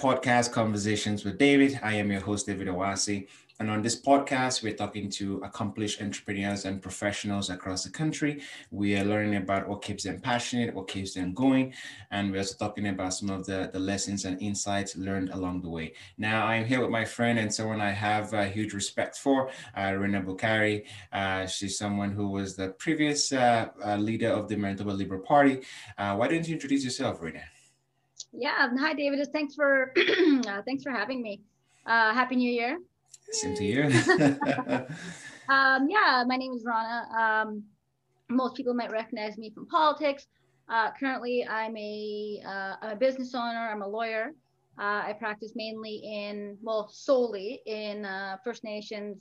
Podcast, Conversations with David. I am your host, David Owasi. And on this podcast, we're talking to accomplished entrepreneurs and professionals across the country. We are learning about what keeps them passionate, what keeps them going. And we're also talking about some of the, the lessons and insights learned along the way. Now, I'm here with my friend and someone I have a huge respect for, uh, Rena Bokhari. Uh, she's someone who was the previous uh, uh leader of the Manitoba Liberal Party. Uh, why don't you introduce yourself, Rena? Yeah, hi, David. Thanks for uh, thanks for having me. Uh, Happy New Year. Same to you. um, yeah, my name is Rana. Um, most people might recognize me from politics. Uh, currently, I'm a, uh, I'm a business owner. I'm a lawyer. Uh, I practice mainly in, well, solely in uh, First Nations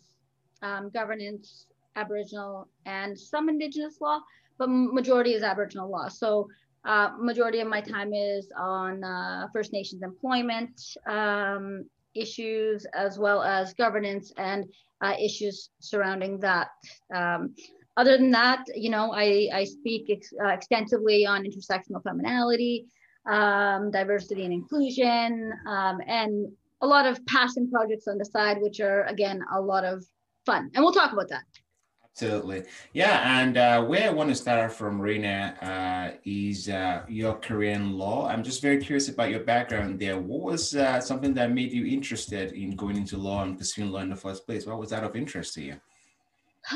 um, governance, Aboriginal, and some Indigenous law, but majority is Aboriginal law. So uh, majority of my time is on uh, First Nations employment, um, issues as well as governance and uh, issues surrounding that. Um, other than that, you know, I, I speak ex uh, extensively on intersectional femininity, um, diversity and inclusion, um, and a lot of passion projects on the side, which are, again, a lot of fun. And we'll talk about that. Absolutely. Yeah. And uh, where I want to start from, Rena, uh, is uh, your career in law. I'm just very curious about your background there. What was uh, something that made you interested in going into law and pursuing law in the first place? What was that of interest to you?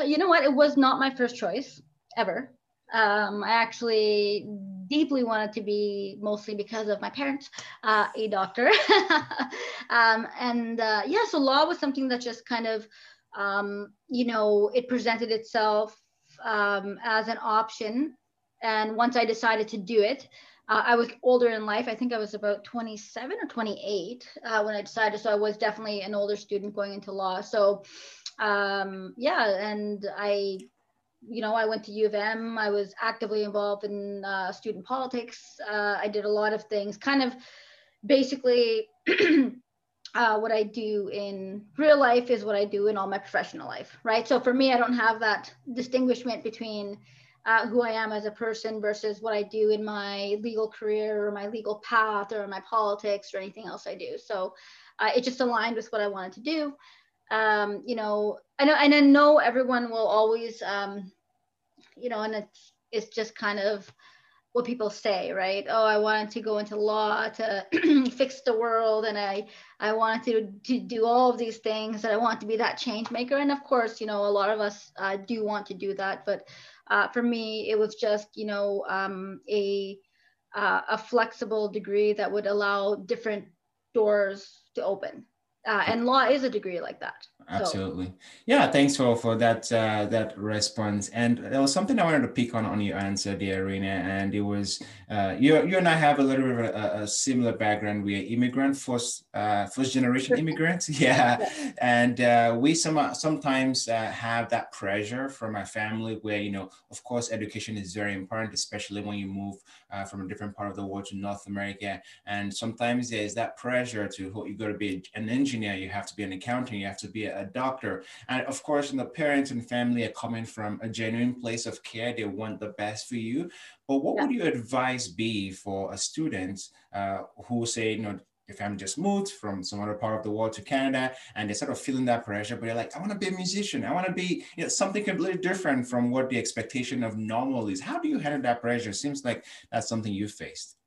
You know what? It was not my first choice ever. Um, I actually deeply wanted to be, mostly because of my parents, uh, a doctor. um, and uh, yeah, so law was something that just kind of um, you know, it presented itself um, as an option. And once I decided to do it, uh, I was older in life. I think I was about 27 or 28 uh, when I decided. So I was definitely an older student going into law. So um, yeah, and I, you know, I went to U of M. I was actively involved in uh, student politics. Uh, I did a lot of things, kind of basically uh, what I do in real life is what I do in all my professional life, right? So for me, I don't have that distinguishment between uh, who I am as a person versus what I do in my legal career or my legal path or my politics or anything else I do. So uh, it just aligned with what I wanted to do. Um, you know, I know, and I know everyone will always, um, you know, and it's it's just kind of what people say, right? Oh, I wanted to go into law to fix the world, and I I wanted to to do all of these things, and I want to be that change maker. And of course, you know, a lot of us uh, do want to do that, but uh, for me, it was just you know um, a uh, a flexible degree that would allow different doors to open uh, and law is a degree like that. Absolutely. So. yeah thanks for for that uh, that response. And there was something i wanted to pick on on your answer there Rena, and it was uh, you, you and i have a little bit of a, a similar background. We are immigrant first uh, first generation immigrants. Yeah, yeah. and uh, we some, sometimes uh, have that pressure from our family where you know of course education is very important especially when you move uh, from a different part of the world to north america and sometimes there's that pressure to you got to be an engineer engineer, you have to be an accountant, you have to be a, doctor. And of course, the parents and family are coming from a genuine place of care. They want the best for you. But what yeah. would your advice be for a student uh, who say, you know, the family just moved from some other part of the world to Canada and they're sort of feeling that pressure, but they're like, I want to be a musician. I want to be you know, something completely different from what the expectation of normal is. How do you handle that pressure? Seems like that's something you faced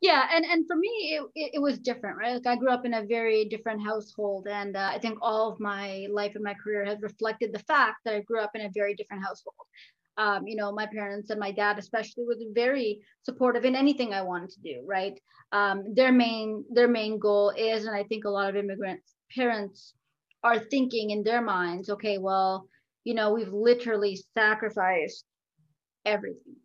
yeah and and for me it, it, it, was different right like i grew up in a very different household and uh, i think all of my life and my career has reflected the fact that i grew up in a very different household um, you know my parents and my dad especially was very supportive in anything i wanted to do right um, their main their main goal is and i think a lot of immigrants parents are thinking in their minds okay well you know we've literally sacrificed everything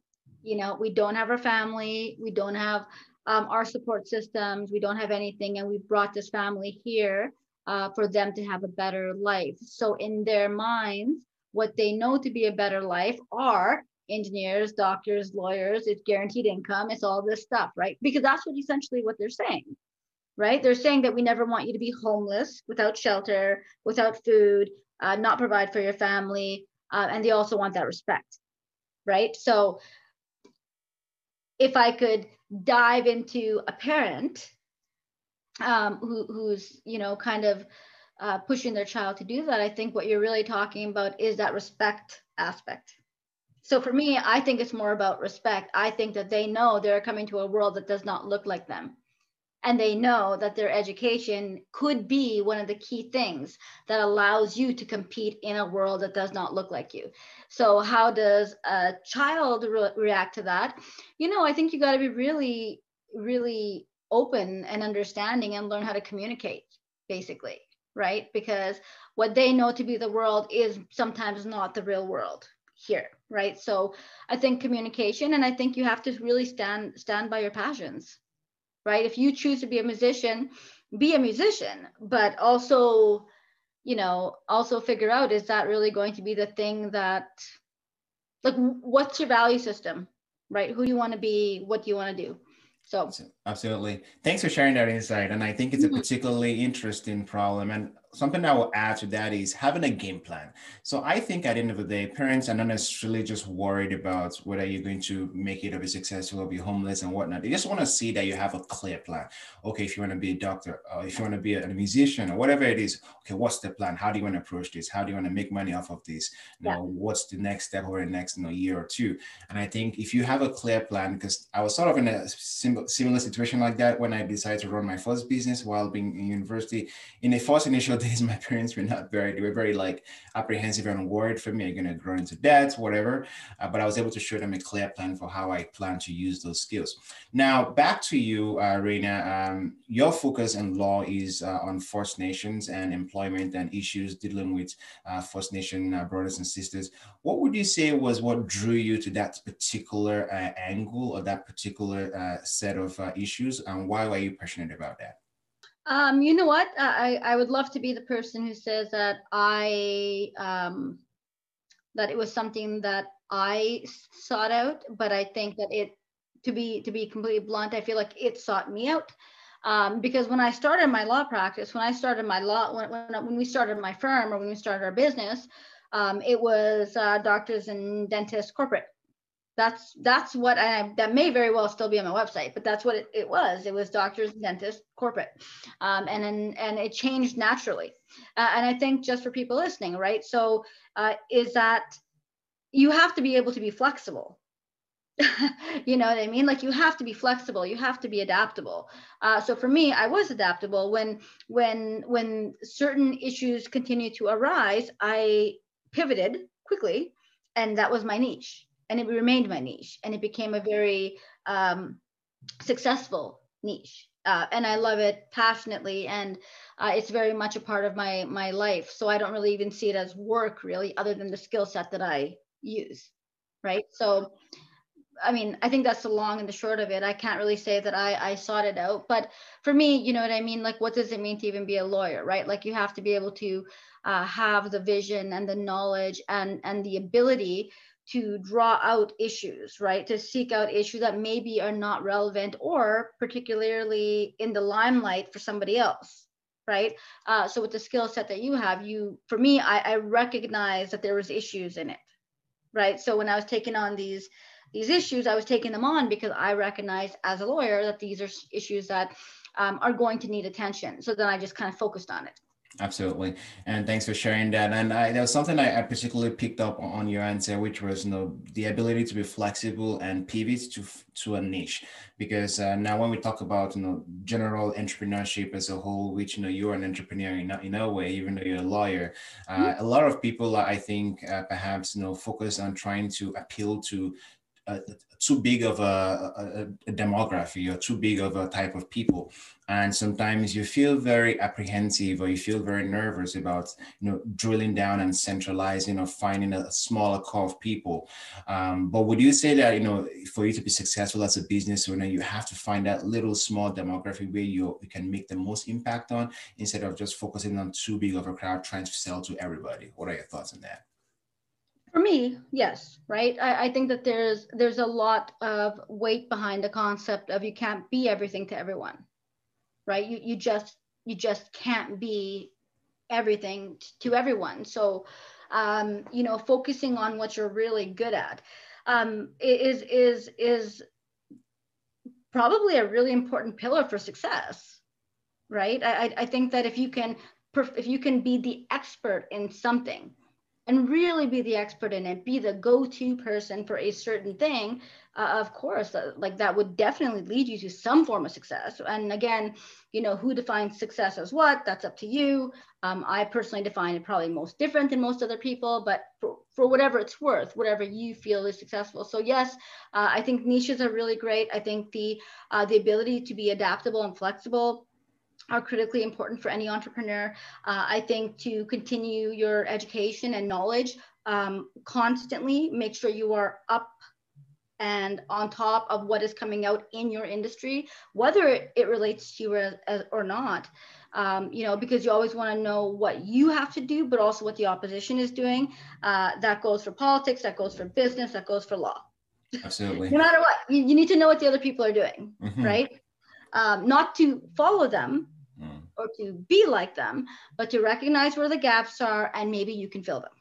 you know we don't have our family we don't have um, our support systems, we don't have anything, and we've brought this family here uh, for them to have a better life. So in their minds, what they know to be a better life are engineers, doctors, lawyers, it's guaranteed income, it's all this stuff, right? Because that's what essentially what they're saying, right? They're saying that we never want you to be homeless, without shelter, without food, uh, not provide for your family, uh, and they also want that respect, right? So if I could dive into a parent um, who, who's you know kind of uh, pushing their child to do that, I think what you're really talking about is that respect aspect. So for me, I think it's more about respect. I think that they know they're coming to a world that does not look like them. And they know that their education could be one of the key things that allows you to compete in a world that does not look like you. So, how does a child re- react to that? You know, I think you got to be really, really open and understanding and learn how to communicate, basically right? Because what they know to be the world is sometimes not the real world here, right? So I think communication, and I think you have to really stand stand by your passions, right? If you choose to be a musician, be a musician, but also, you know, also figure out is that really going to be the thing that, like, what's your value system, right? Who do you want to be? What do you want to do? So absolutely. Thanks for sharing that insight. And I think it's a mm-hmm. particularly interesting problem. And something I will add to that is having a game plan. So I think at the end of the day, parents are not necessarily just worried about whether you're going to make it or be successful or be homeless and whatnot. They just want to see that you have a clear plan. Okay, if you want to be a doctor, or if you want to be a, musician or whatever it is, okay, what's the plan? How do you want to approach this? How do you want to make money off of this? You know, what's the next step over the next you know, year or two? And I think if you have a clear plan, because I was sort of in a similar situation like that when I decided to run my first business while being in university. In the first initial my parents were not very, they were very like apprehensive and worried for me. I'm gonna grow into debt, whatever. Uh, but I was able to show them a clear plan for how I plan to use those skills. Now, back to you, uh, Reina. Um, your focus in law is uh, on First Nations and employment and issues dealing with uh, First Nation uh, brothers and sisters. What would you say was what drew you to that particular uh, angle or that particular set of issues, and why were you passionate about that? Um, you know what? I, I would love to be the person who says that I um, that it was something that I sought out, but I think that it to be to be completely blunt, I feel like it sought me out. Um, because when I started my law practice, when I started my law, when, when, when we started my firm or when we started our business, um, it was uh, doctors and dentists corporate that's that's what I that may very well still be on my website, but that's what it, it was. It was doctors, dentists, corporate, um, and and and it changed naturally. Uh, and I think just for people listening, right? So uh, is that you have to be able to be flexible. you know what I mean? Like you have to be flexible. You have to be adaptable. Uh, so for me, I was adaptable when when when certain issues continued to arise. I pivoted quickly, and that was my niche and it remained my niche and it became a very um, successful niche uh, and i love it passionately and uh, it's very much a part of my my life so i don't really even see it as work really other than the skill set that i use right so I mean, I think that's the long and the short of it. I can't really say that I I sought it out, but for me, you know what I mean. Like, what does it mean to even be a lawyer, right? Like, you have to be able to uh, have the vision and the knowledge and and the ability to draw out issues, right? To seek out issues that maybe are not relevant or particularly in the limelight for somebody else, right? Uh, so with the skill set that you have, you, for me, I, I recognize that there was issues in it, right? So when I was taking on these these issues, I was taking them on because I recognized as a lawyer that these are issues that um, are going to need attention. So then I just kind of focused on it. Absolutely. And thanks for sharing that. And I, there was something I, I, particularly picked up on your answer, which was you know, the ability to be flexible and pivot to, to a niche. Because uh, now when we talk about you know, general entrepreneurship as a whole, which you know, you're an entrepreneur in, in a way, even though you're a lawyer, uh, mm-hmm. a lot of people, I think, uh, perhaps you know, focus on trying to appeal to a, too big of a, a, a, demography or too big of a type of people. And sometimes you feel very apprehensive or you feel very nervous about you know drilling down and centralizing or finding a smaller core of people. Um, but would you say that you know for you to be successful as a business owner you have to find that little small demographic where you, you can make the most impact on instead of just focusing on too big of a crowd trying to sell to everybody? What are your thoughts on that for me yes right? I, I, think that there's there's a lot of weight behind the concept of you can't be everything to everyone right? You, you just you just can't be everything to everyone. So um, you know focusing on what you're really good at um, is is is probably a really important pillar for success right? I, I think that if you can if you can be the expert in something and really be the expert in it, be the go-to person for a certain thing, uh, of course, uh, like that would definitely lead you to some form of success. And again, you know, who defines success as what? That's up to you. Um, I personally define it probably most different than most other people, but for, for whatever it's worth, whatever you feel is successful. So yes, uh, I think niches are really great. I think the uh, the ability to be adaptable and flexible are critically important for any entrepreneur. Uh, I think to continue your education and knowledge um, constantly, make sure you are up and on top of what is coming out in your industry, whether it relates to you as, or not. Um, you know, because you always want to know what you have to do, but also what the opposition is doing. Uh, that goes for politics, that goes for business, that goes for law. Absolutely. no matter what, you, you, need to know what the other people are doing, mm-hmm. right? Um, not to follow them. Or to be like them, but to recognize where the gaps are and maybe you can fill them.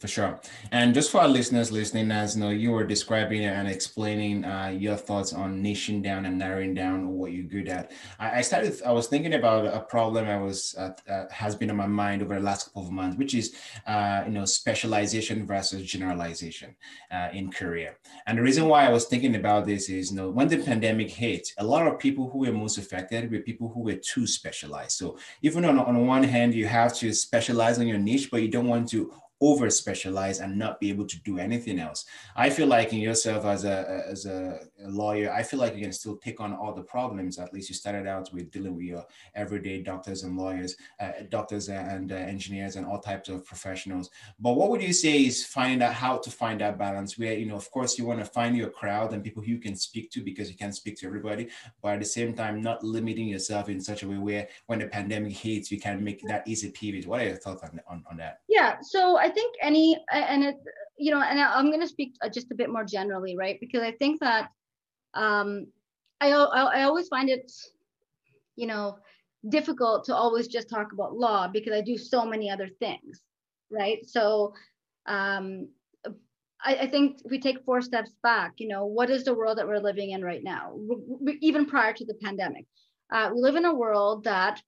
For sure. And just for our listeners listening, as you know, you were describing and explaining uh, your thoughts on niching down and narrowing down what you're good at. I, I started, I was thinking about a problem I was, uh, uh, has been on my mind over the last couple of months, which is, uh, you know, specialization versus generalization uh, in career. And the reason why I was thinking about this is, you know, when the pandemic hit, a lot of people who were most affected were people who were too specialized. So even on, on one hand, you have to specialize on your niche, but you don't want to over specialize and not be able to do anything else. I feel like in yourself as a as a lawyer, I feel like you can still take on all the problems. At least you started out with dealing with your everyday doctors and lawyers, uh, doctors and uh, engineers and all types of professionals. But what would you say is finding out how to find that balance? Where you know, of course, you want to find your crowd and people who you can speak to because you can't speak to everybody, but at the same time, not limiting yourself in such a way where when the pandemic hits, you can make that easy pivot. What are your thoughts on, on, on that? Yeah. So I think any, and it, you know, and I'm going to speak uh, just a bit more generally, right? Because I think that um, I, I, I always find it, you know, difficult to always just talk about law because I do so many other things, right? So um, I, I, think if we take four steps back, you know, what is the world that we're living in right now, even prior to the pandemic? Uh, we live in a world that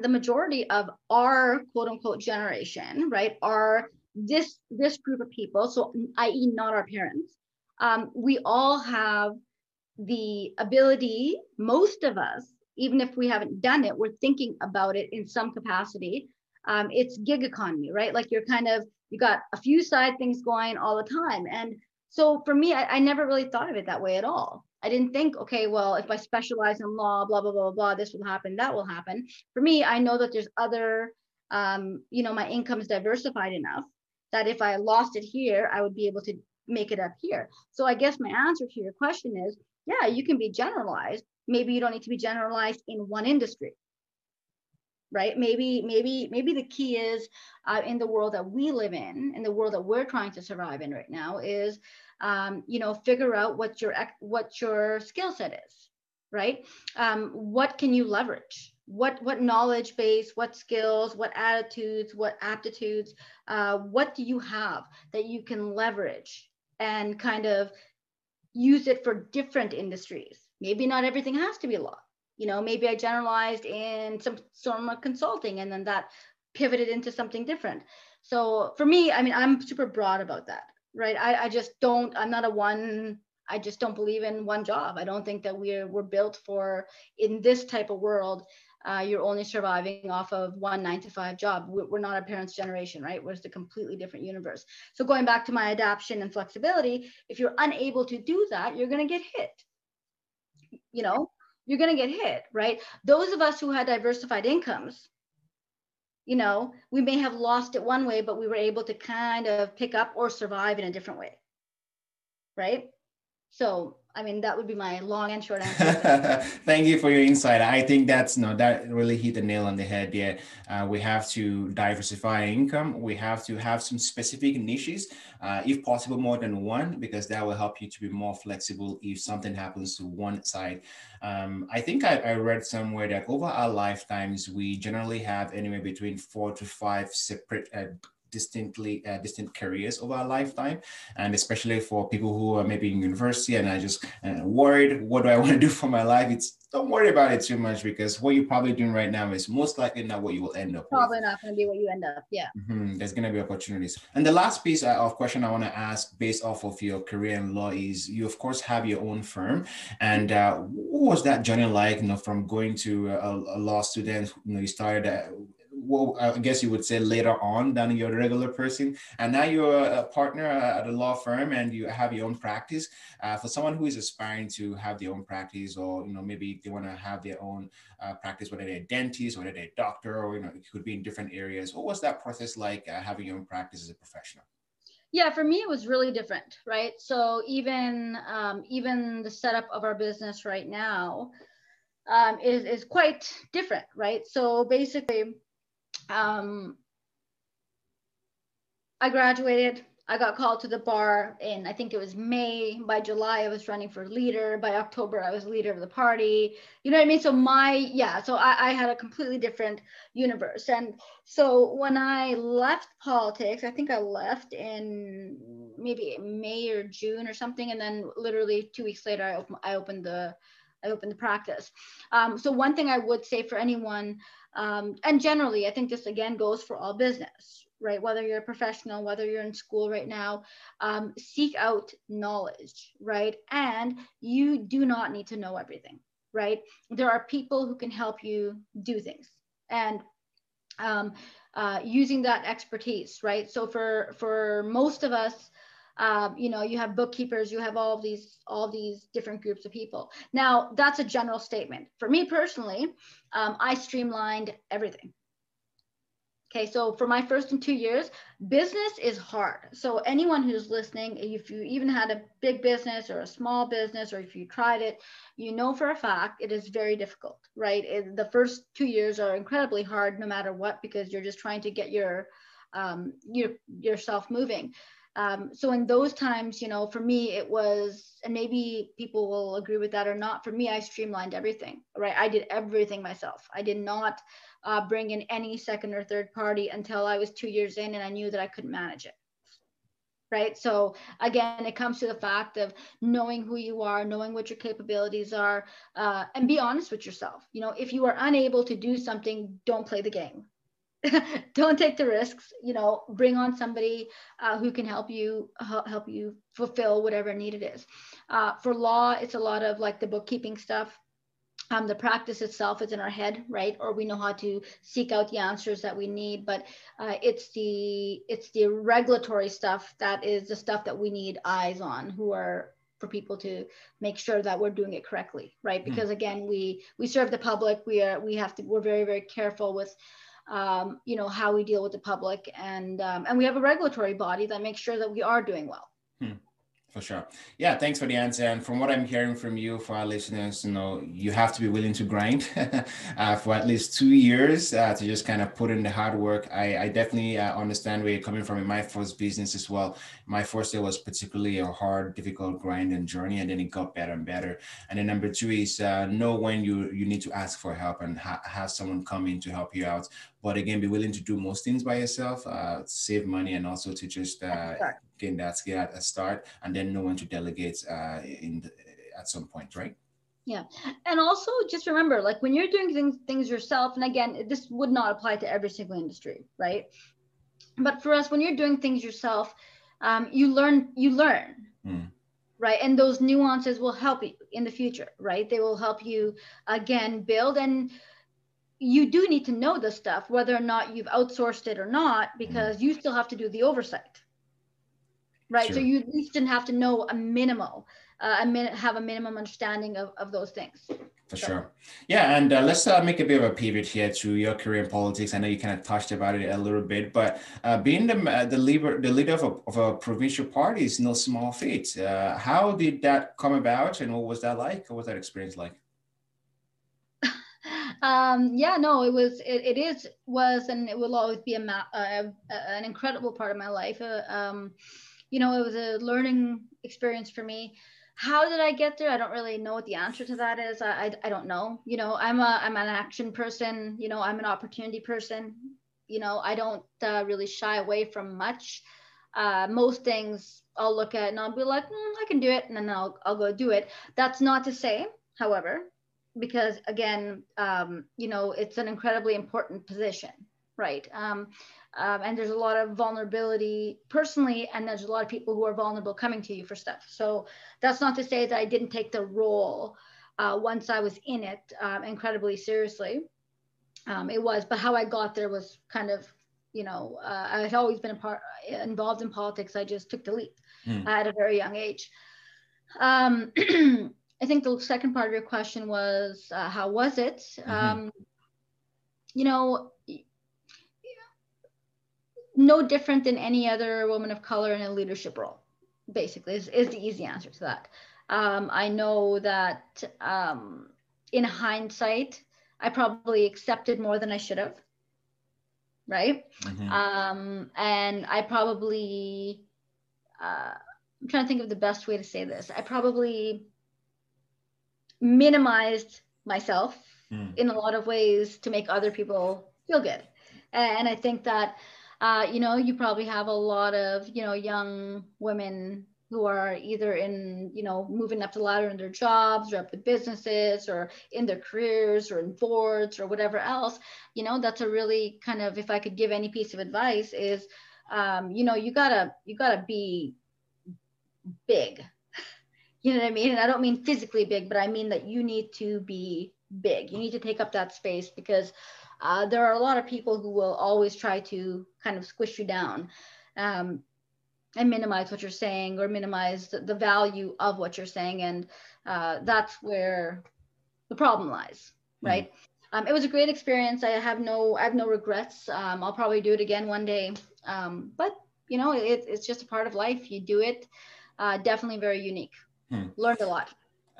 the majority of our quote unquote generation, right, are this this group of people, so i.e. not our parents, um, we all have the ability, most of us, even if we haven't done it, we're thinking about it in some capacity. Um, it's gig economy, right? Like you're kind of, you got a few side things going all the time. And so for me, I, I never really thought of it that way at all. I didn't think, okay, well, if I specialize in law, blah, blah, blah, blah, this will happen, that will happen. For me, I know that there's other, um, you know, my income is diversified enough that if I lost it here, I would be able to make it up here. So I guess my answer to your question is, yeah, you can be generalized. Maybe you don't need to be generalized in one industry right maybe maybe maybe the key is uh, in the world that we live in in the world that we're trying to survive in right now is um, you know, figure out what your what your skill set is, right? Um, what can you leverage? What what knowledge base? What skills? What attitudes? What aptitudes? Uh, what do you have that you can leverage and kind of use it for different industries? Maybe not everything has to be law. You know, maybe I generalized in some sort of consulting, and then that pivoted into something different. So for me, I mean, I'm super broad about that right? I, I just don't, I'm not a one, I just don't believe in one job. I don't think that we're, we're built for, in this type of world, uh, you're only surviving off of one nine to five job. We're not a parents' generation, right? We're just a completely different universe. So going back to my adaptation and flexibility, if you're unable to do that, you're going to get hit. You know, you're going to get hit, right? Those of us who had diversified incomes, you know, we may have lost it one way, but we were able to kind of pick up or survive in a different way. Right. So I mean, that would be my long and short answer. Thank you for your insight. I think that's no, that really hit the nail on the head. Yeah, uh, we have to diversify income. We have to have some specific niches, uh, if possible, more than one, because that will help you to be more flexible if something happens to one side. Um, I think I, I, read somewhere that over our lifetimes, we generally have anywhere between four to five separate uh, distinctly uh, distinct careers over a lifetime and especially for people who are maybe in university and i just uh, worried what do i want to do for my life it's don't worry about it too much because what you're probably doing right now is most likely not what you will end up probably with. not going to be what you end up yeah mm-hmm. there's going to be opportunities and the last piece uh, of question i want to ask based off of your career in law is you of course have your own firm and uh, what was that journey like you know from going to a, a law student you know you started uh, well, I guess you would say later on than you're a regular person. And now you're a partner at a law firm and you have your own practice. Uh, for someone who is aspiring to have their own practice, or you know maybe they want to have their own uh, practice, whether they're a dentist, whether they're a doctor, or you know it could be in different areas. What was that process like uh, having your own practice as a professional? yeah for me it was really different right so even um, even the setup of our business right now um, is, is quite different right so basically um, I graduated. I got called to the bar in, I think it was May. By July, I was running for leader. By October, I was leader of the party. You know what I mean? So my, yeah, so I, I had a completely different universe. And so when I left politics, I think I left in maybe May or June or something. And then literally two weeks later, I, I opened the, I opened the practice. Um, so one thing I would say for anyone um, and generally, I think this again goes for all business, right? Whether you're a professional, whether you're in school right now, um, seek out knowledge, right? And you do not need to know everything, right? There are people who can help you do things. And um, uh, using that expertise, right? So for for most of us, um, you know you have bookkeepers you have all these all these different groups of people. Now that's a general statement. For me personally um, i streamlined everything. Okay so for my first and two years business is hard. So anyone who's listening if you even had a big business or a small business or if you tried it you know for a fact it is very difficult right? It, the first two years are incredibly hard no matter what because you're just trying to get your um, your yourself moving um, so in those times, you know, for me, it was, and maybe people will agree with that or not. For me, I streamlined everything, right? I did everything myself. I did not uh, bring in any second or third party until I was two years in and I knew that I couldn't manage it. Right. So again, it comes to the fact of knowing who you are, knowing what your capabilities are, uh, and be honest with yourself. You know, if you are unable to do something, don't play the game don't take the risks you know bring on somebody uh, who can help you help you fulfill whatever need it is. Uh, for law it's a lot of like the bookkeeping stuff. Um, the practice itself is in our head right? Or we know how to seek out the answers that we need but uh, it's the it's the regulatory stuff that is the stuff that we need eyes on who are for people to make sure that we're doing it correctly right? Hmm. because again we we serve the public. We are we have to we're very very careful with um, you know, how we deal with the public. And, um, and we have a regulatory body that makes sure that we are doing well. For sure. Yeah, thanks for the answer. And from what I'm hearing from you, for our listeners, you know, you have to be willing to grind uh, for at least two years uh, to just kind of put in the hard work. I, I definitely uh, understand where you're coming from in my first business as well. My first year was particularly a hard, difficult grind and journey, and then it got better and better. And then number two is uh, know when you you need to ask for help and ha- have someone come in to help you out. But again, be willing to do most things by yourself, uh, save money, and also to just gain that at a start and then know when to delegate uh, in the, at some point, right? Yeah. And also just remember, like when you're doing things, things yourself, and again, this would not apply to every single industry, right? But for us, when you're doing things yourself, um, you learn, you learn, mm. right? And those nuances will help you in the future, right? They will help you again build and you do need to know the stuff, whether or not you've outsourced it or not, because mm. you still have to do the oversight, right? Sure. So you at least didn't have to know a minimal, uh, a min- have a minimum understanding of, of those things. For so. sure. Yeah. And uh, let's uh, make a bit of a pivot here to your career in politics. I know you kind of touched about it a little bit, but uh, being the, uh, the, leader, the leader of a, of a provincial party is no small feat. Uh, how did that come about and what was that like? What was that experience like? um, yeah, no, it was, it, it is, was, and it will always be a, ma- uh, an incredible part of my life. Uh, um, you know, it was a learning experience for me. How did I get there? I don't really know what the answer to that is. I, I, I don't know. You know, I'm a I'm an action person. You know, I'm an opportunity person. you know, I don't uh, really shy away from much. Uh, most things I'll look at and I'll be like, mm, I can do it, and then I'll I'll go do it. That's not to say, however, because again, um, you know, it's an incredibly important position, right? Um, um, and there's a lot of vulnerability personally, and there's a lot of people who are vulnerable coming to you for stuff. So that's not to say that I didn't take the role uh, once I was in it um, incredibly seriously. Um, it was, but how I got there was kind of, you know, uh, I had always been a part involved in politics. I just took the leap mm. at a very young age. Um, I think the second part of your question was, uh, how was it? Mm-hmm. Um, you know, no different than any other woman of color in a leadership role, basically, is, is the easy answer to that. Um, I know that um, in hindsight, I probably accepted more than I should have. Right. Mm-hmm. Um, and I probably, uh, I'm trying to think of the best way to say this. I probably minimized myself mm. in a lot of ways to make other people feel good. And I think that uh, you know, you probably have a lot of, you know, young women who are either in, you know, moving up the ladder in their jobs or up the businesses or in their careers or in boards or whatever else. You know, that's a really kind of, if I could give any piece of advice, is, um, you know, you gotta, you gotta be big. You know what I mean? And I don't mean physically big, but I mean that you need to be big. You need to take up that space because uh, there are a lot of people who will always try to kind of squish you down um, and minimize what you're saying or minimize the, value of what you're saying. And uh, that's where the problem lies, hmm. right? Mm. Um, it was a great experience. I have no, I have no regrets. Um, I'll probably do it again one day. Um, but you know, it, it's just a part of life. You do it. Uh, definitely very unique. Hmm. Learned a lot.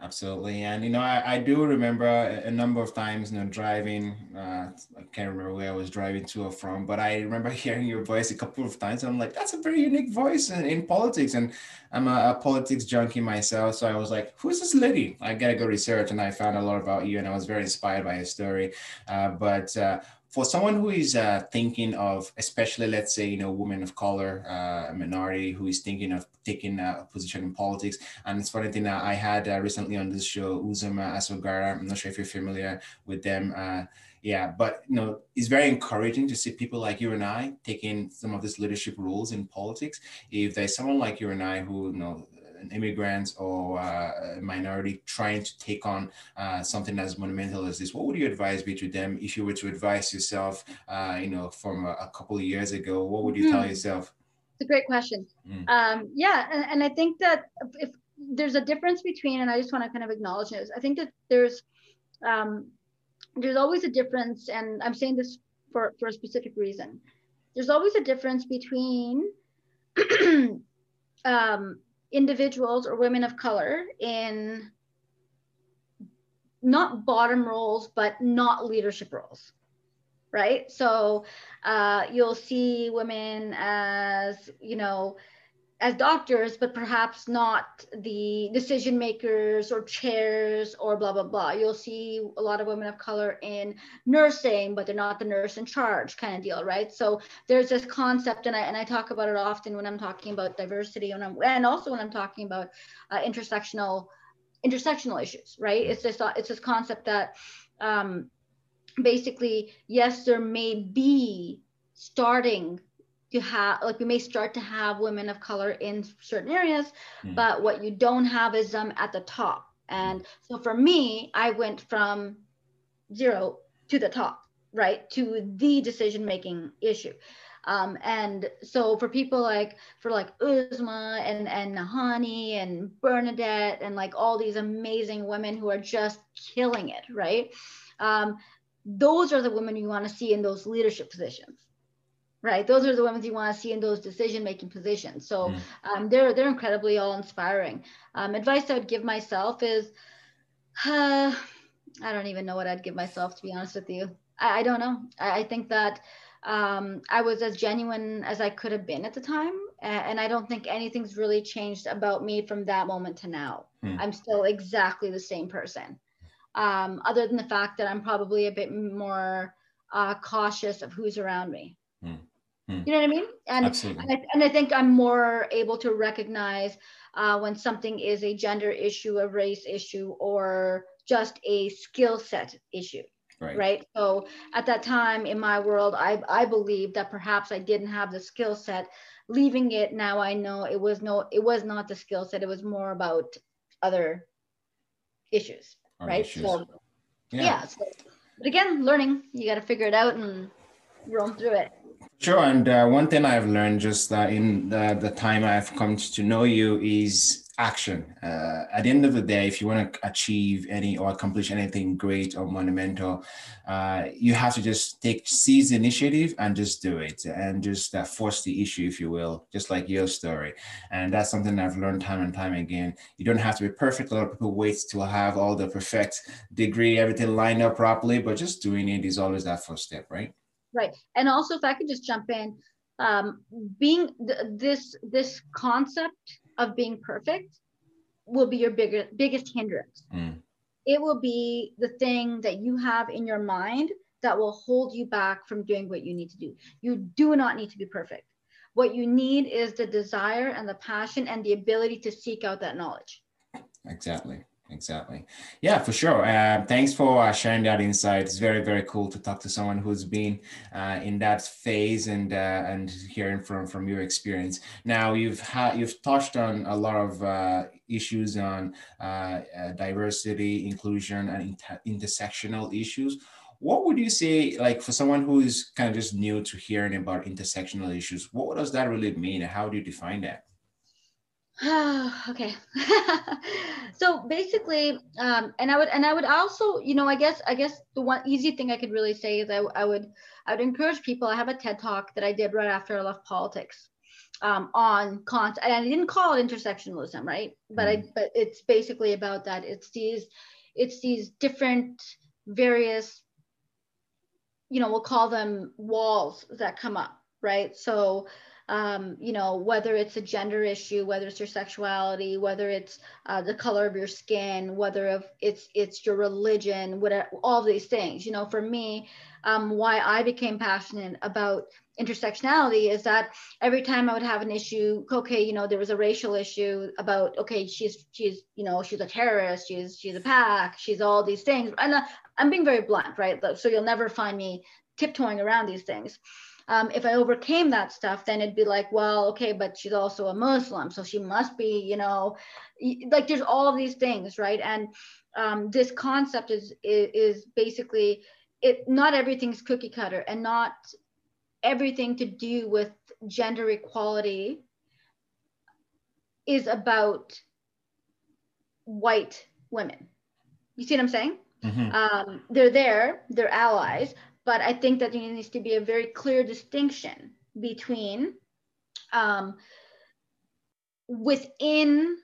Absolutely, and you know, I, I do remember a, a, number of times, you know, driving. Uh, I can't remember where I was driving to or from, but I remember hearing your voice a couple of times. And I'm like, that's a very unique voice in, in politics, and I'm a, a, politics junkie myself. So I was like, who's this lady? I gotta go research, and I found a lot about you, and I was very inspired by your story. Uh, but uh, for someone who is uh, thinking of, especially let's say, you know, women of color, uh, minority, who is thinking of taking a position in politics, and it's funny thing that I had uh, recently on this show, Uzoma Asagwara. I'm not sure if you're familiar with them. Uh, yeah, but you know, it's very encouraging to see people like you and I taking some of these leadership roles in politics. If there's someone like you and I who you know an immigrant or uh, a minority trying to take on uh, something as monumental as this, what would your advice be to them if you were to advise yourself, uh, you know, from a, a, couple of years ago? What would you mm-hmm. tell yourself? It's a great question. Mm. Um, yeah, and, and I think that if there's a difference between, and I just want to kind of acknowledge this, I think that there's um, there's always a difference, and I'm saying this for, for a specific reason. There's always a difference between um, individuals or women of color in not bottom roles, but not leadership roles, right? So uh, you'll see women as, you know, as doctors, but perhaps not the decision makers or chairs or blah, blah, blah. You'll see a lot of women of color in nursing, but they're not the nurse in charge kind of deal, right? So there's this concept, and I, and I talk about it often when I'm talking about diversity and, I'm, and also when I'm talking about uh, intersectional intersectional issues, right? It's this, it's this concept that um, basically, yes, there may be starting to have like we may start to have women of color in certain areas mm. but what you don't have is them at the top and so for me i went from zero to the top right to the decision making issue um, and so for people like for like Uzma and and Nahanni and Bernadette and like all these amazing women who are just killing it, right? Um, those are the women you want to see in those leadership positions right those are the women you want to see in those decision making positions. So mm. um, they're they're incredibly all inspiring um, advice i would give myself is uh, i don't even know what i'd give myself to be honest with you. I, I don't know. I, I, think that um, i was as genuine as i could have been at the time and i don't think anything's really changed about me from that moment to now. Mm. i'm still exactly the same person. Um, other than the fact that i'm probably a bit more uh, cautious of who's around me Hmm. You know what I mean? And, and I, and I think I'm more able to recognize uh, when something is a gender issue, a race issue, or just a skill set issue. Right. right. So at that time in my world, I, I believe that perhaps I didn't have the skill set. Leaving it now, I know it was no, it was not the skill set. It was more about other issues. Other right. Issues. So yeah. yeah so, but again, learning, you got to figure it out and roam through it. Sure. And uh, one thing I've learned just in the, the time I've come to know you is action. Uh, at the end of the day, if you want to achieve any or accomplish anything great or monumental, uh, you have to just take seize initiative and just do it and just uh, force the issue, if you will, just like your story. And that's something I've learned time and time again. You don't have to be perfect. A lot of people wait to have all the perfect degree, everything lined up properly, but just doing it is always that first step, right? Right. And also, if I could just jump in, um, being th- this this concept of being perfect will be your bigger, biggest hindrance. Mm. It will be the thing that you have in your mind that will hold you back from doing what you need to do. You do not need to be perfect. What you need is the desire and the passion and the ability to seek out that knowledge. Exactly exactly. Yeah for sure. Uh, thanks for uh, sharing that insight. It's very very cool to talk to someone who's been uh, in that phase and uh, and hearing from from your experience. Now you've had you've touched on a lot of uh, issues on uh, diversity inclusion and inter- intersectional issues. What would you say like for someone who is kind of just new to hearing about intersectional issues what does that really mean? How do you define that okay. So basically um, and i would and i would also you know i guess i guess the one easy thing i could really say is i, I would i would encourage people i have a ted talk that i did right after i left politics um, on con and i didn't call it intersectionalism right? But i but it's basically about that. It's these it's these different various you know we'll call them walls that come up right? So um, you know, whether it's a gender issue, whether it's your sexuality, whether it's uh, the color of your skin, whether it's it's your religion, whatever, all these things. You know, for me, um, why I became passionate about intersectionality is that every time I would have an issue, okay, you know, there was a racial issue about, okay, she's she's you know she's a terrorist, she's she's a pack, she's all these things, and uh, I'm being very blunt, right? So you'll never find me tiptoeing around these things um, if I overcame that stuff, then it'd be like, well, okay, but she's also a Muslim, so she must be, you know, like there's all of these things, right? And um, this concept is, is is basically it. Not everything's cookie cutter, and not everything to do with gender equality is about white women. You see what I'm saying? Mm-hmm. Um, they're there, they're allies, but I think that there needs to be a very clear distinction between um, within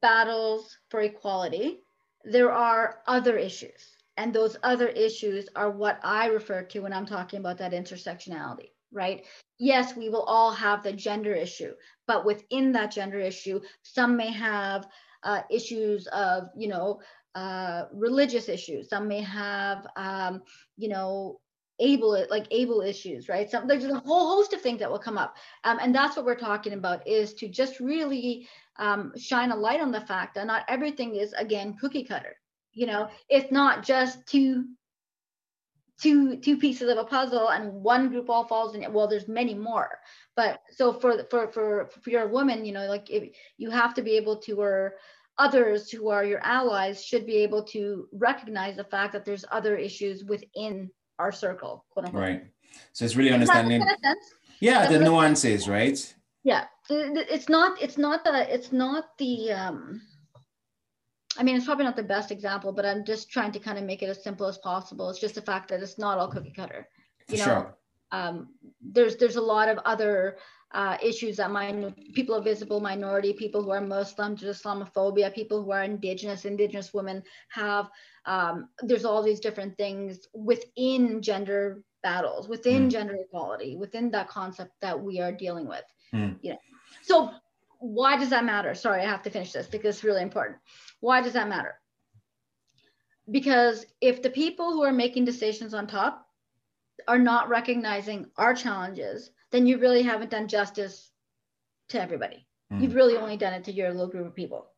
battles for equality, there are other issues. And those other issues are what I refer to when I'm talking about that intersectionality, right? Yes, we will all have the gender issue, but within that gender issue, some may have uh, issues of, you know, uh, religious issues. Some may have, um, you know, able like able issues right? So there's a whole host of things that will come up. Um, and that's what we're talking about is to just really um, shine a light on the fact that not everything is again cookie cutter. You know it's not just two two two pieces of a puzzle and one group all falls in it well there's many more. But so for for for for your woman you know like if you have to be able to or others who are your allies should be able to recognize the fact that there's other issues within our circle, quote unquote. Right. So it's really understanding. Yeah, the nuances, right? Yeah, it's not. It's not the. It's not the. Um, I mean, it's probably not the best example, but I'm just trying to kind of make it as simple as possible. It's just the fact that it's not all cookie cutter. You know, sure. um, there's there's a lot of other uh, issues that my people of visible minority, people who are Muslim, Islamophobia, people who are indigenous, indigenous women have. Um, there's all these different things within gender battles, within mm. gender equality, within that concept that we are dealing with. Mm. You know, so why does that matter? Sorry, I have to finish this because it's really important. Why does that matter? Because if the people who are making decisions on top are not recognizing our challenges, then you really haven't done justice to everybody. Mm. You've really only done it to your little group of people.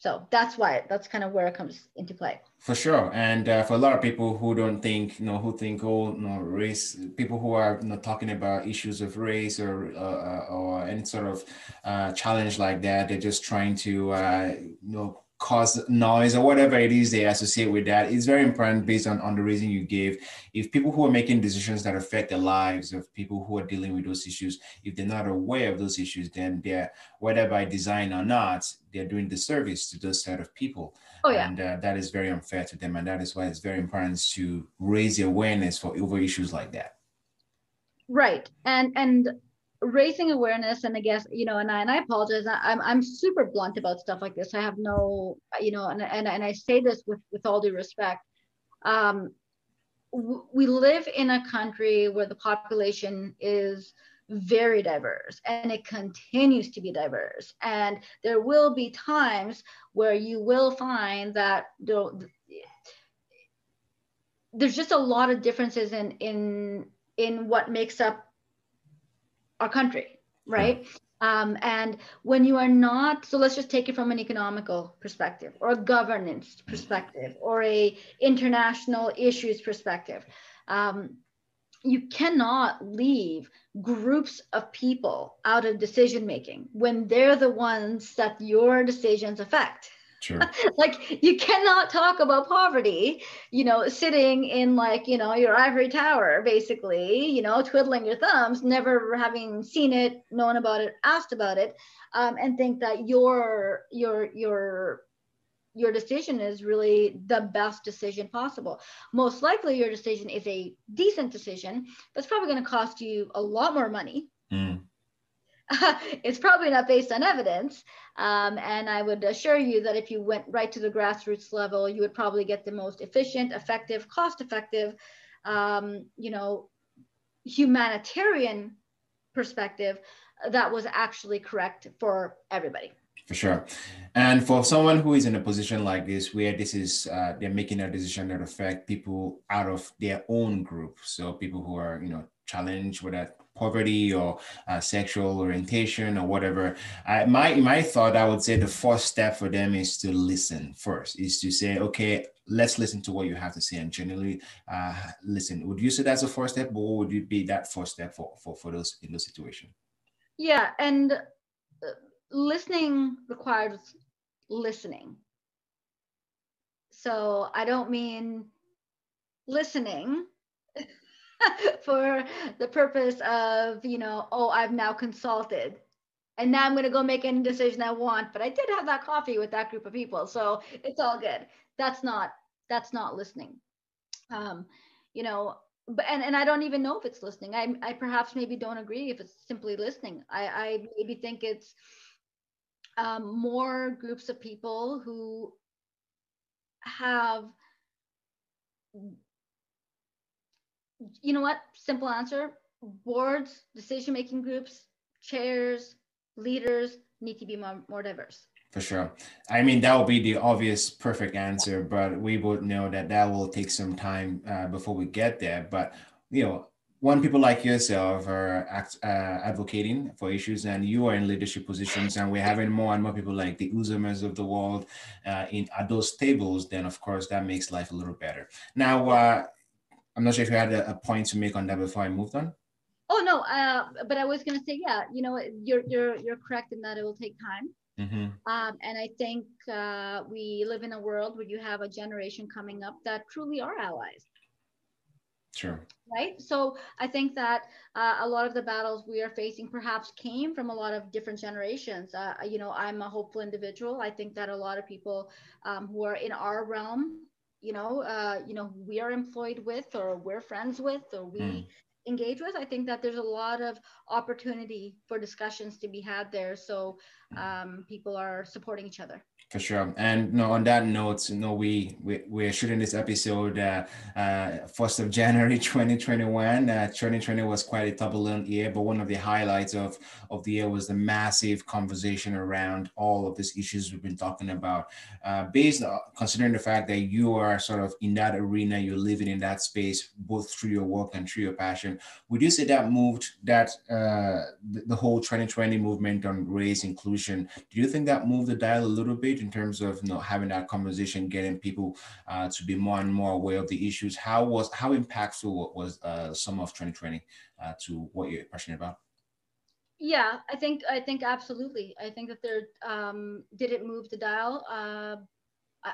So that's why that's kind of where it comes into play. For sure, and uh, for a lot of people who don't think, you know, who think, oh, no, race, people who are you know, talking about issues of race or uh, uh or any sort of uh, challenge like that, they're just trying to, uh, you know, cause noise or whatever it is they associate with that it's very important based on, on the reason you gave if people who are making decisions that affect the lives of people who are dealing with those issues if they're not aware of those issues then they're whether by design or not they're doing disservice to those set of people. Oh, yeah. and uh, that is very unfair to them and that is why it's very important to raise the awareness for over issues like that. Right. And and raising awareness and i guess you know and i, and I apologize I, am I'm super blunt about stuff like this. I have no you know and, and, and i say this with with all due respect. Um, we live in a country where the population is very diverse and it continues to be diverse. And there will be times where you will find that there's just a lot of differences in in in what makes up our country, right? Um, and when you are not, so let's just take it from an economical perspective or a governance perspective or a international issues perspective. Um, you cannot leave groups of people out of decision making when they're the ones that your decisions affect Sure. like you cannot talk about poverty, you know, sitting in like, you know, your ivory tower, basically, you know, twiddling your thumbs, never having seen it, known about it, asked about it, um, and think that your your your your decision is really the best decision possible. Most likely your decision is a decent decision that's probably going to cost you a lot more money. Mm. it's probably not based on evidence. Um, and I would assure you that if you went right to the grassroots level, you would probably get the most efficient, effective, cost effective, um, you know, humanitarian perspective that was actually correct for everybody. For sure. And for someone who is in a position like this, where this is, uh, they're making a decision that affect people out of their own group. So people who are, you know, challenged with that poverty or uh, sexual orientation or whatever I, my my thought i would say the first step for them is to listen first is to say okay let's listen to what you have to say. And generally uh, listen. Would you say that's a first step or would you be that first step for for, for those in those situations? Yeah and uh, listening requires listening. So i don't mean listening for the purpose of, you know, oh, I've now consulted and now I'm going to go make any decision I want. But I did have that coffee with that group of people. So it's all good. That's not, that's not listening. Um, you know, but, and, and I don't even know if it's listening. I, I perhaps maybe don't agree if it's simply listening. I, I maybe think it's um, more groups of people who have you know what? Simple answer. Boards, decision making groups, chairs, leaders need to be more, more diverse. For sure. I mean, that will be the obvious perfect answer, but we both know that that will take some time uh, before we get there. But, you know, when people like yourself are act, uh, advocating for issues and you are in leadership positions and we're having more and more people like the Uzomas of the world uh, in at those tables, then of course that makes life a little better. Now, uh, I'm not sure if you had a, a point to make on that before I moved on. Oh no, uh, but I was gonna say, yeah, you know, you're you're you're correct in that it will take time. Mm-hmm. Um, and I think uh, we live in a world where you have a generation coming up that truly are allies. Sure. Right. So I think that uh, a lot of the battles we are facing perhaps came from a lot of different generations. Uh, you know, I'm a hopeful individual. I think that a lot of people um, who are in our realm you know uh, you know we are employed with or we're friends with or we mm. engage with i think that there's a lot of opportunity for discussions to be had there so hmm. um, people are supporting each other For sure. And no, on that note, know, we, we, we're shooting this episode uh, uh, 1st of January 2021. Uh, 2020 was quite a turbulent year, but one of the highlights of, of the year was the massive conversation around all of these issues we've been talking about. Uh, based on considering the fact that you are sort of in that arena, you're living in that space, both through your work and through your passion, would you say that moved that uh, the, the whole 2020 movement on race inclusion? Do you think that moved the dial a little bit? In terms of you know having that conversation, getting people uh, to be more and more aware of the issues. How was how impactful was uh, some of 2020 uh, to what you're passionate about? Yeah, I think I think absolutely. I think that there um, did it move the dial. Uh, I,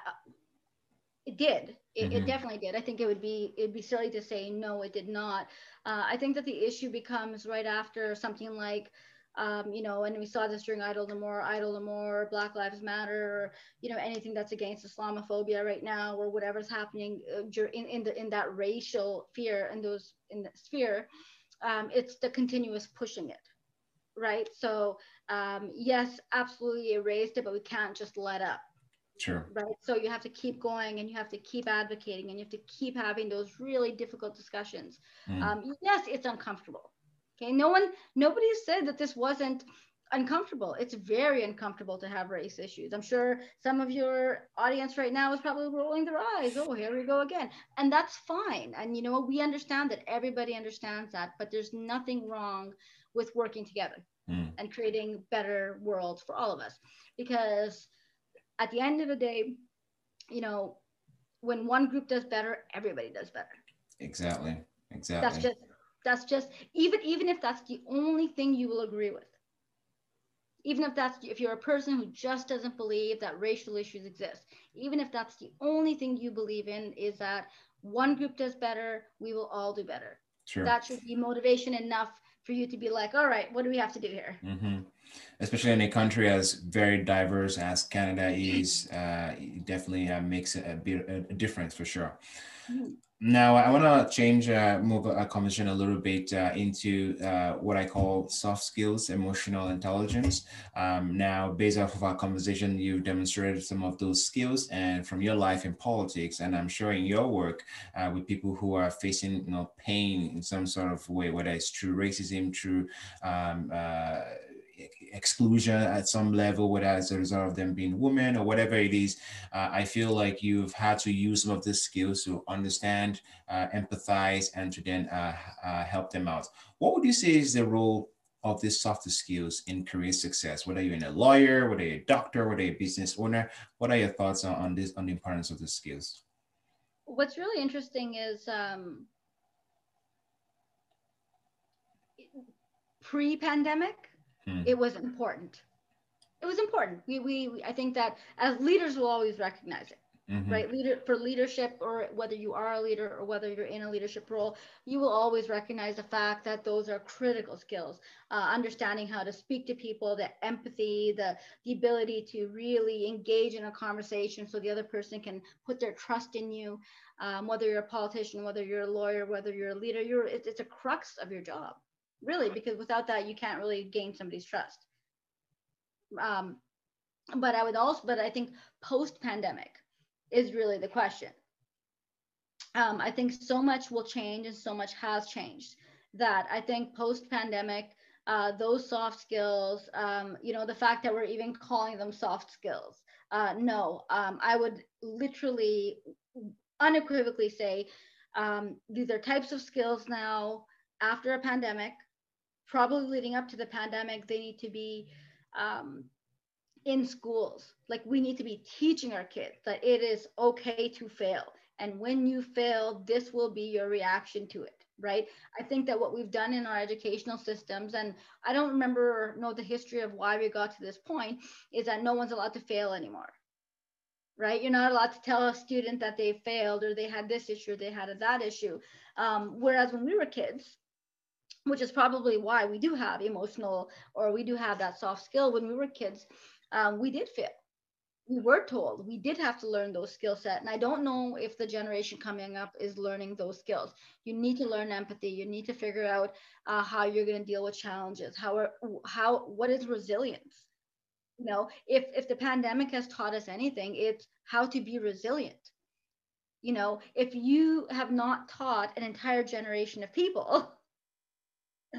it did. It, mm-hmm. it, definitely did. I think it would be it'd be silly to say no, it did not. Uh, I think that the issue becomes right after something like um, you know, and we saw this during Idle No More, Idle No More, Black Lives Matter, or, you know, anything that's against Islamophobia right now, or whatever's happening uh, in, in, the, in that racial fear and those in the sphere, um, it's the continuous pushing it, right? So um, yes, absolutely erased it, but we can't just let up. Sure. Right. So you have to keep going and you have to keep advocating and you have to keep having those really difficult discussions. Mm. Um, yes, it's uncomfortable. Okay, no one, nobody said that this wasn't uncomfortable. It's very uncomfortable to have race issues. I'm sure some of your audience right now is probably rolling their eyes. Oh, here we go again. And that's fine. And you know, we understand that everybody understands that, but there's nothing wrong with working together mm. and creating better worlds for all of us. Because at the end of the day, you know, when one group does better, everybody does better. Exactly. Exactly. That's just that's just even even if that's the only thing you will agree with. Even if that's if you're a person who just doesn't believe that racial issues exist, even if that's the only thing you believe in is that one group does better, we will all do better. Sure. That should be motivation enough for you to be like, all right, what do we have to do here? Mm-hmm. Especially in a country as very diverse as Canada is, uh, it definitely uh, makes a, bit, a difference for sure. Mm-hmm. Now, I want to change, uh, move a conversation a little bit uh, into uh, what I call soft skills, emotional intelligence. Um, now, based off of our conversation, you've demonstrated some of those skills and from your life in politics, and I'm sure in your work uh, with people who are facing, you know, pain in some sort of way, whether it's through racism, through um, uh, exclusion at some level, whether as a result of them being women or whatever it is. Uh, I feel like you've had to use some of these skills to understand, uh, empathize, and to then uh, uh, help them out. What would you say is the role of these softer skills in career success? Whether you're in a lawyer, whether you're a doctor, whether you're a business owner, what are your thoughts on, on this on the importance of the skills? What's really interesting is um, pre-pandemic Mm. It was important. It was important. We, we, I think that as leaders will always recognize it. Mm-hmm. right leader for leadership or whether you are a leader or whether you're in a leadership role you will always recognize the fact that those are critical skills uh, understanding how to speak to people the empathy the the ability to really engage in a conversation so the other person can put their trust in you um, whether you're a politician whether you're a lawyer whether you're a leader you're it's, it's a crux of your job really, because without that, you can't really gain somebody's trust. Um, but I would also, but I think post pandemic is really the question. Um, I think so much will change and so much has changed that I think post pandemic, uh, those soft skills, um, you know, the fact that we're even calling them soft skills. Uh, no, um, I would literally unequivocally say um, these are types of skills now after a pandemic probably leading up to the pandemic, they need to be um, in schools. Like we need to be teaching our kids that it is okay to fail. And when you fail, this will be your reaction to it, right? I think that what we've done in our educational systems, and I don't remember or know the history of why we got to this point, is that no one's allowed to fail anymore right? You're not allowed to tell a student that they failed or they had this issue or they had that issue. Um, whereas when we were kids, which is probably why we do have emotional or we do have that soft skill. When we were kids um, we did fail. We were told we did have to learn those skill set. And i don't know if the generation coming up is learning those skills. You need to learn empathy. You need to figure out uh, how you're going to deal with challenges how are how what is resilience? You know, if if the pandemic has taught us anything, it's how to be resilient. You know, if you have not taught an entire generation of people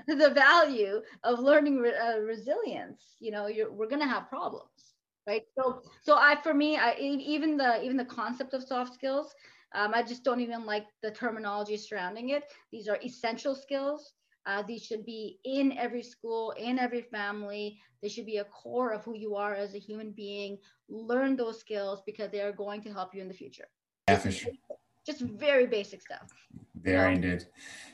the value of learning re- uh, resilience, you know, we're going to have problems, right? So, so I, for me, I even the even the concept of soft skills, um, I just don't even like the terminology surrounding it. These are essential skills. Uh, these should be in every school, in every family. They should be a core of who you are as a human being. Learn those skills because they are going to help you in the future. Yeah, for sure. Just very basic stuff. Very indeed.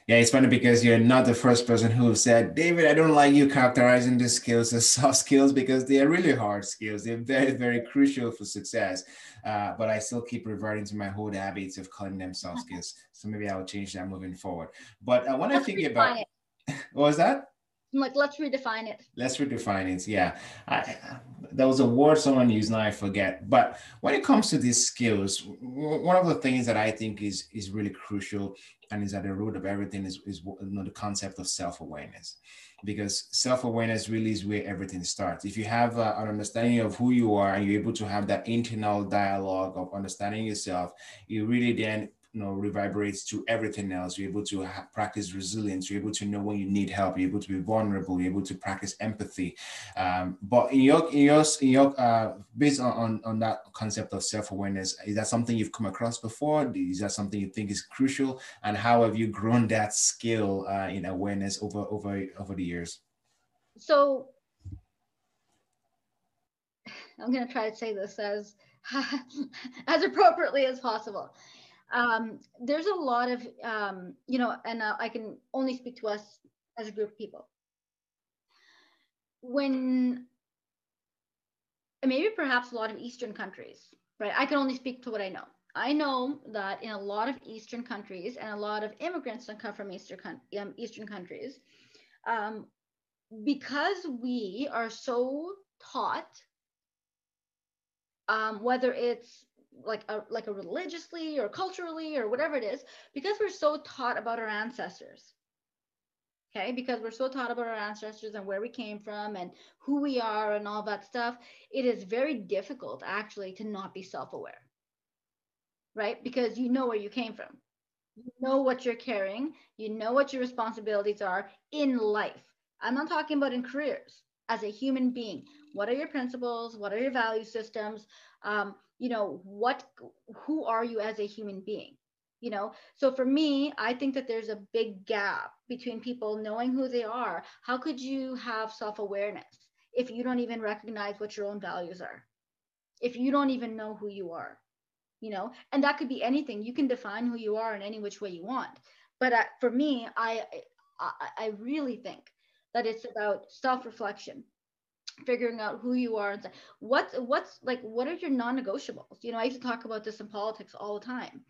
Yeah, it's funny because you're not the first person who said, David, I don't like you characterizing these skills as soft skills because they are really hard skills. They're very, very crucial for success. Uh, but I still keep reverting to my old habits of calling them soft skills. So maybe I'll change that moving forward. But uh, when I think about what was that? I'm like, let's redefine it. Let's redefine it. Yeah. I, there was a word someone used, now I forget. But when it comes to these skills, one of the things that I think is, is really crucial and is at the root of everything is, is you know, the concept of self-awareness because self-awareness really is where everything starts if you have uh, an understanding of who you are and you're able to have that internal dialogue of understanding yourself you really then you know reverberates to everything else. You're able to ha- practice resilience. You're able to know when you need help. You're able to be vulnerable. You're able to practice empathy. Um, but in your in your, in your uh, based on, on, on that concept of self-awareness is that something you've come across before? Is that something you think is crucial? And how have you grown that skill uh, in awareness over over over the years? So i'm going to try to say this as as appropriately as possible um, there's a lot of, um, you know, and uh, I can only speak to us as a group of people. When maybe perhaps a lot of Eastern countries, right? I can only speak to what I know. I know that in a lot of Eastern countries and a lot of immigrants that come from Eastern, um, Eastern countries, um, because we are so taught, um, whether it's like a like a religiously or culturally or whatever it is because we're so taught about our ancestors. Okay because we're so taught about our ancestors and where we came from and who we are and all that stuff it is very difficult actually to not be self-aware right? Because you know where you came from. You know what you're carrying. You know what your responsibilities are in life. I'm not talking about in careers. As a human being what are your principles? What are your value systems? Um, you know what who are you as a human being? You know so for me i think that there's a big gap between people knowing who they are. How could you have self-awareness if you don't even recognize what your own values are? If you don't even know who you are you know? And that could be anything. You can define who you are in any which way you want. But uh, for me I, I i really think that it's about self-reflection figuring out who you are and what's what's like what are your non-negotiables? You know i used to talk about this in politics all the time.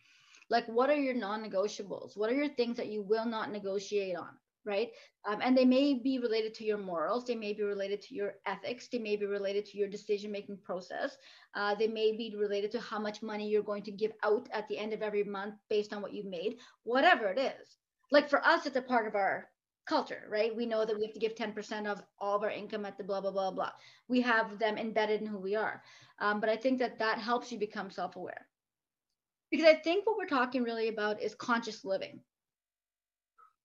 Like what are your non-negotiables? What are your things that you will not negotiate on right? Um, and they may be related to your morals. They may be related to your ethics. They may be related to your decision making process. Uh, they may be related to how much money you're going to give out at the end of every month based on what you've made. Whatever it is. Like for us it's a part of our culture, right? We know that we have to give 10% of all of our income at the blah, blah, blah, blah. We have them embedded in who we are. Um, but I think that that helps you become self aware. Because I think what we're talking really about is conscious living.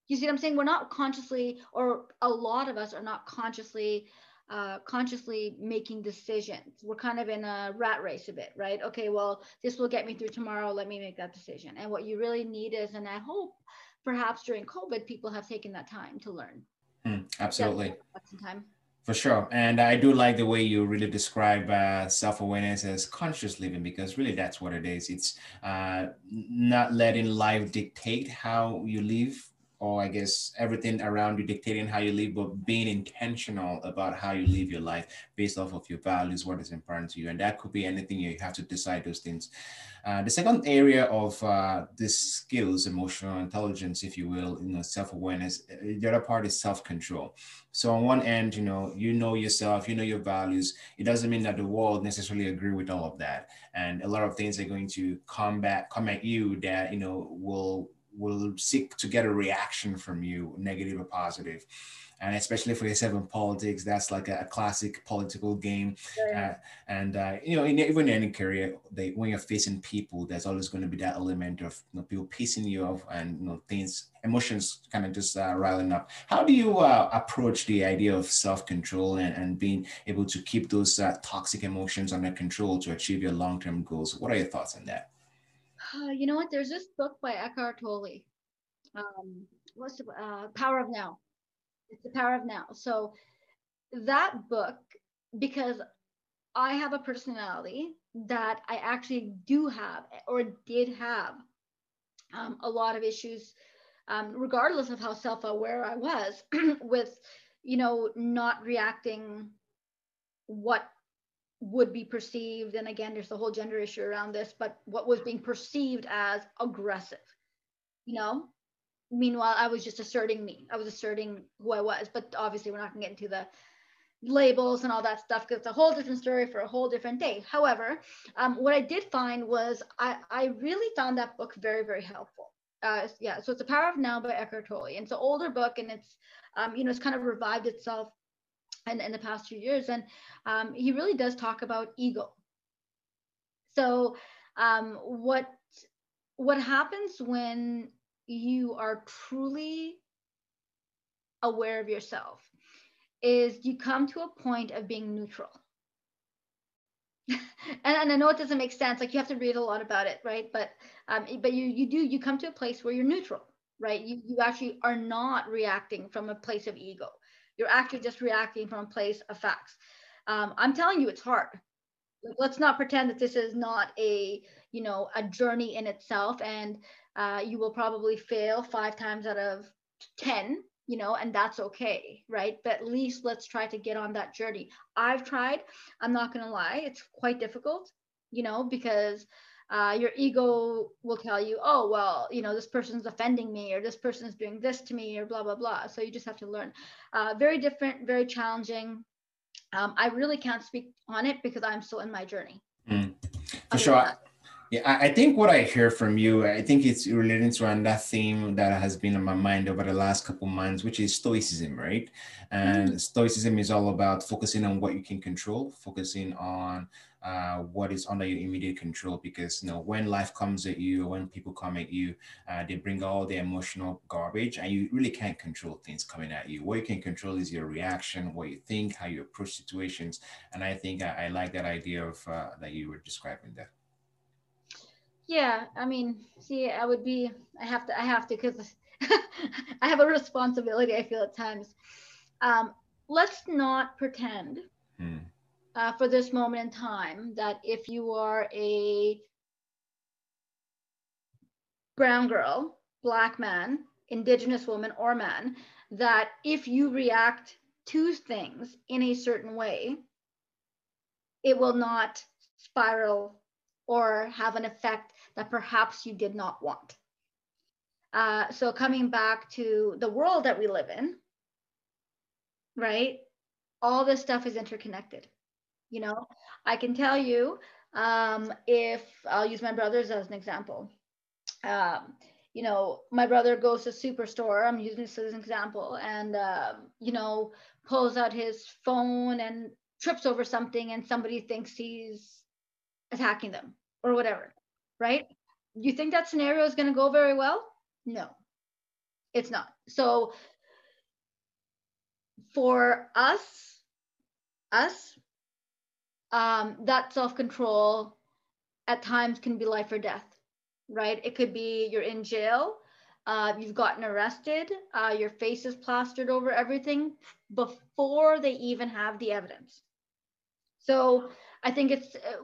You see what I'm saying? We're not consciously, or a lot of us are not consciously uh, consciously making decisions. We're kind of in a rat race a bit, right? Okay, well, this will get me through tomorrow. Let me make that decision. And what you really need is, and I hope perhaps during COVID, people have taken that time to learn. Mm, absolutely. Time. For sure. And I do like the way you really describe uh, self awareness as conscious living because really that's what it is. It's uh, not letting life dictate how you live or I guess everything around you dictating how you live, but being intentional about how you live your life based off of your values, what is important to you. And that could be anything you have to decide those things. Uh, the second area of uh, this skills, emotional intelligence, if you will, you know, self-awareness, the other part is self-control. So on one end, you know, you know yourself, you know your values. It doesn't mean that the world necessarily agree with all of that. And a lot of things are going to come back, come at you that, you know, will will seek to get a reaction from you, negative or positive and especially for yourself in politics, that's like a, classic political game. Uh, and uh, you know, in, even in any career, they, when you're facing people, there's always going to be that element of you know, people pissing you off and you know things, emotions kind of just uh, riling up. How do you uh, approach the idea of self-control and, and being able to keep those uh, toxic emotions under control to achieve your long-term goals? What are your thoughts on that? Uh, you know what? There's this book by Eckhart Tolle. Um, what's the Power of Now it's the power of now. So that book, because I have a personality that I actually do have or did have um, a lot of issues, um, regardless of how self-aware I was, with you know not reacting what would be perceived and again there's the whole gender issue around this but what was being perceived as aggressive you know? Meanwhile i was just asserting me i was asserting who i was but obviously we're not going to get into the labels and all that stuff because it's a whole different story for a whole different day. However um, what i did find was I, I really found that book very very helpful. Uh, yeah so it's the power of now by eckhart tolle and it's an older book and it's um, you know it's kind of revived itself in, in the past few years and um, he really does talk about ego so um, what what happens when you are truly aware of yourself is you come to a point of being neutral. and, and, I know it doesn't make sense. Like you have to read a lot about it, right? But um, but you you do you come to a place where you're neutral, right? You you actually are not reacting from a place of ego. You're actually just reacting from a place of facts. Um, I'm telling you, it's hard. Let's not pretend that this is not a you know a journey in itself. And uh, you will probably fail five times out of 10 you know and that's okay right but at least let's try to get on that journey i've tried i'm not to lie it's quite difficult you know because uh, your ego will tell you oh well you know this person's offending me or this person's doing this to me or blah blah blah. So you just have to learn. Uh, very different very challenging. Um, i really can't speak on it because i'm still in my journey. Mm. for sure yeah, I think what I hear from you, I think it's relating to another theme that has been on my mind over the last couple months, which is stoicism, right? And mm-hmm. stoicism is all about focusing on what you can control, focusing on uh, what is under your immediate control. Because you know, when life comes at you, when people come at you, uh, they bring all the emotional garbage, and you really can't control things coming at you. What you can control is your reaction, what you think, how you approach situations. And I think I, I like that idea of uh, that you were describing there. Yeah, I mean, see, I would be, I have to, I have to, because I have a responsibility, I feel at times. Um, let's not pretend hmm. uh, for this moment in time that if you are a brown girl, black man, indigenous woman, or man, that if you react to things in a certain way, it will not spiral or have an effect that perhaps you did not want. Uh, so coming back to the world that we live in, right? All this stuff is interconnected. You know, I can tell you um, if I'll use my brothers as an example. Um, you know, my brother goes to superstore. I'm using this as an example, and um, you know, pulls out his phone and trips over something, and somebody thinks he's attacking them or whatever, right? You think that scenario is going to go very well? No, it's not. So for us, us, um, that self control at times can be life or death, right? It could be you're in jail, uh, you've gotten arrested, uh, your face is plastered over everything before they even have the evidence. So I think it's uh,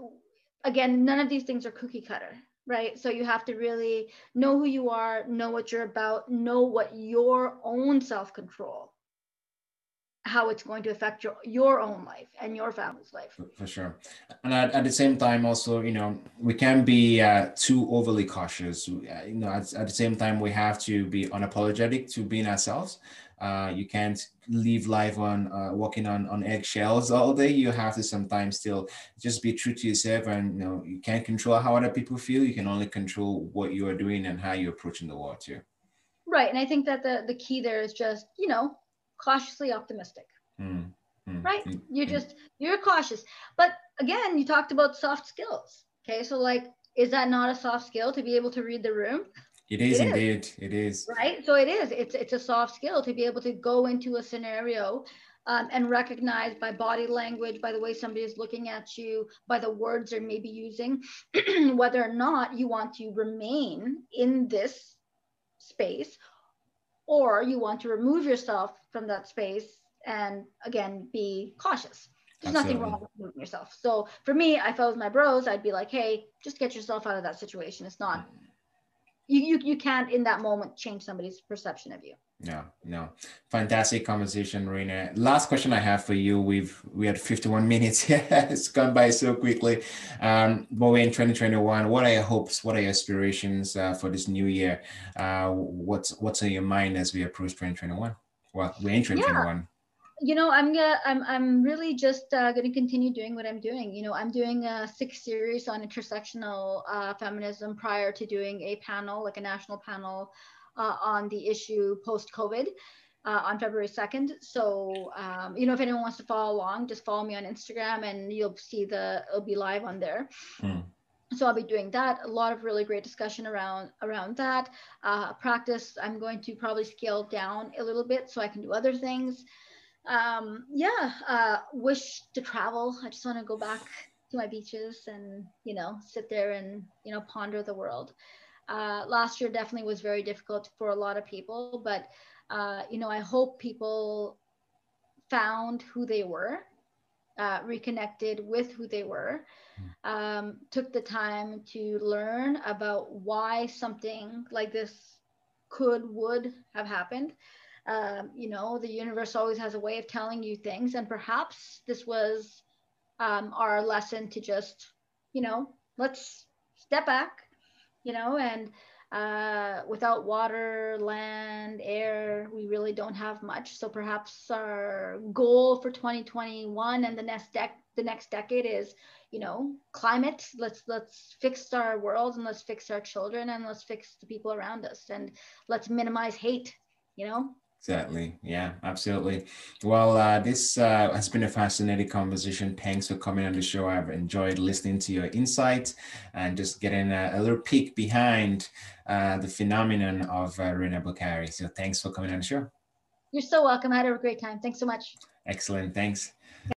again, none of these things are cookie cutter, right? So you have to really know who you are, know what you're about, know what your own self control how it's going to affect your your own life and your family's life. For, sure. And at, at, the same time also you know we can be uh, too overly cautious. Uh, you know at, at, the same time we have to be unapologetic to being ourselves uh, you can't live life on uh, walking on, on eggshells all day you have to sometimes still just be true to yourself and you know you can't control how other people feel you can only control what you are doing and how you're approaching the world too right and i think that the, the key there is just you know cautiously optimistic. Mm, mm, right? Mm, you're just you're cautious. But again, you talked about soft skills. Okay, so like, is that not a soft skill to be able to read the room? It is it indeed. Is. It is. Right. So it is. It's it's a soft skill to be able to go into a scenario um, and recognize by body language, by the way somebody is looking at you, by the words they're maybe using, whether or not you want to remain in this space or you want to remove yourself from that space and again be cautious there's Absolutely. nothing wrong with moving yourself so for me if i was my bros i'd be like hey just get yourself out of that situation it's not you, you you can't in that moment change somebody's perception of you. No no. Fantastic conversation Rena. last question i have for you. We've we had 51 minutes. It's gone by so quickly. Um but we're in 2021 what are your hopes? What are your aspirations uh, for this new year? Uh what's what's on your mind as we approach 2021 well we're in 2021 yeah you know i'm gonna i'm, I'm really just uh, gonna continue doing what i'm doing. You know i'm doing a six series on intersectional uh, feminism prior to doing a panel like a national panel uh, on the issue post covid uh, on february 2nd so um, you know if anyone wants to follow along just follow me on instagram and you'll see the it'll be live on there. Hmm. so i'll be doing that. A lot of really great discussion around around that. Uh, practice i'm going to probably scale down a little bit so i can do other things um, yeah, uh, wish to travel. I just want to go back to my beaches and, you know, sit there and, you know, ponder the world. Uh, last year definitely was very difficult for a lot of people, but, uh, you know, I hope people found who they were, uh, reconnected with who they were, hmm. um, took the time to learn about why something like this could, would have happened um, you know, the universe always has a way of telling you things. And perhaps this was um, our lesson to just, you know, let's step back, you know, and uh, without water, land, air, we really don't have much. So perhaps our goal for 2021 and the next dec- the next decade is, you know, climate. Let's let's fix our world and let's fix our children and let's fix the people around us and let's minimize hate. You know, Exactly. Yeah, absolutely. Well, uh, this uh, has been a fascinating conversation. Thanks for coming on the show. I've enjoyed listening to your insights and just getting a, a little peek behind uh, the phenomenon of uh, Rena Bokhari. So thanks for coming on the show. You're so welcome. I had a great time. Thanks so much. Excellent. Thanks.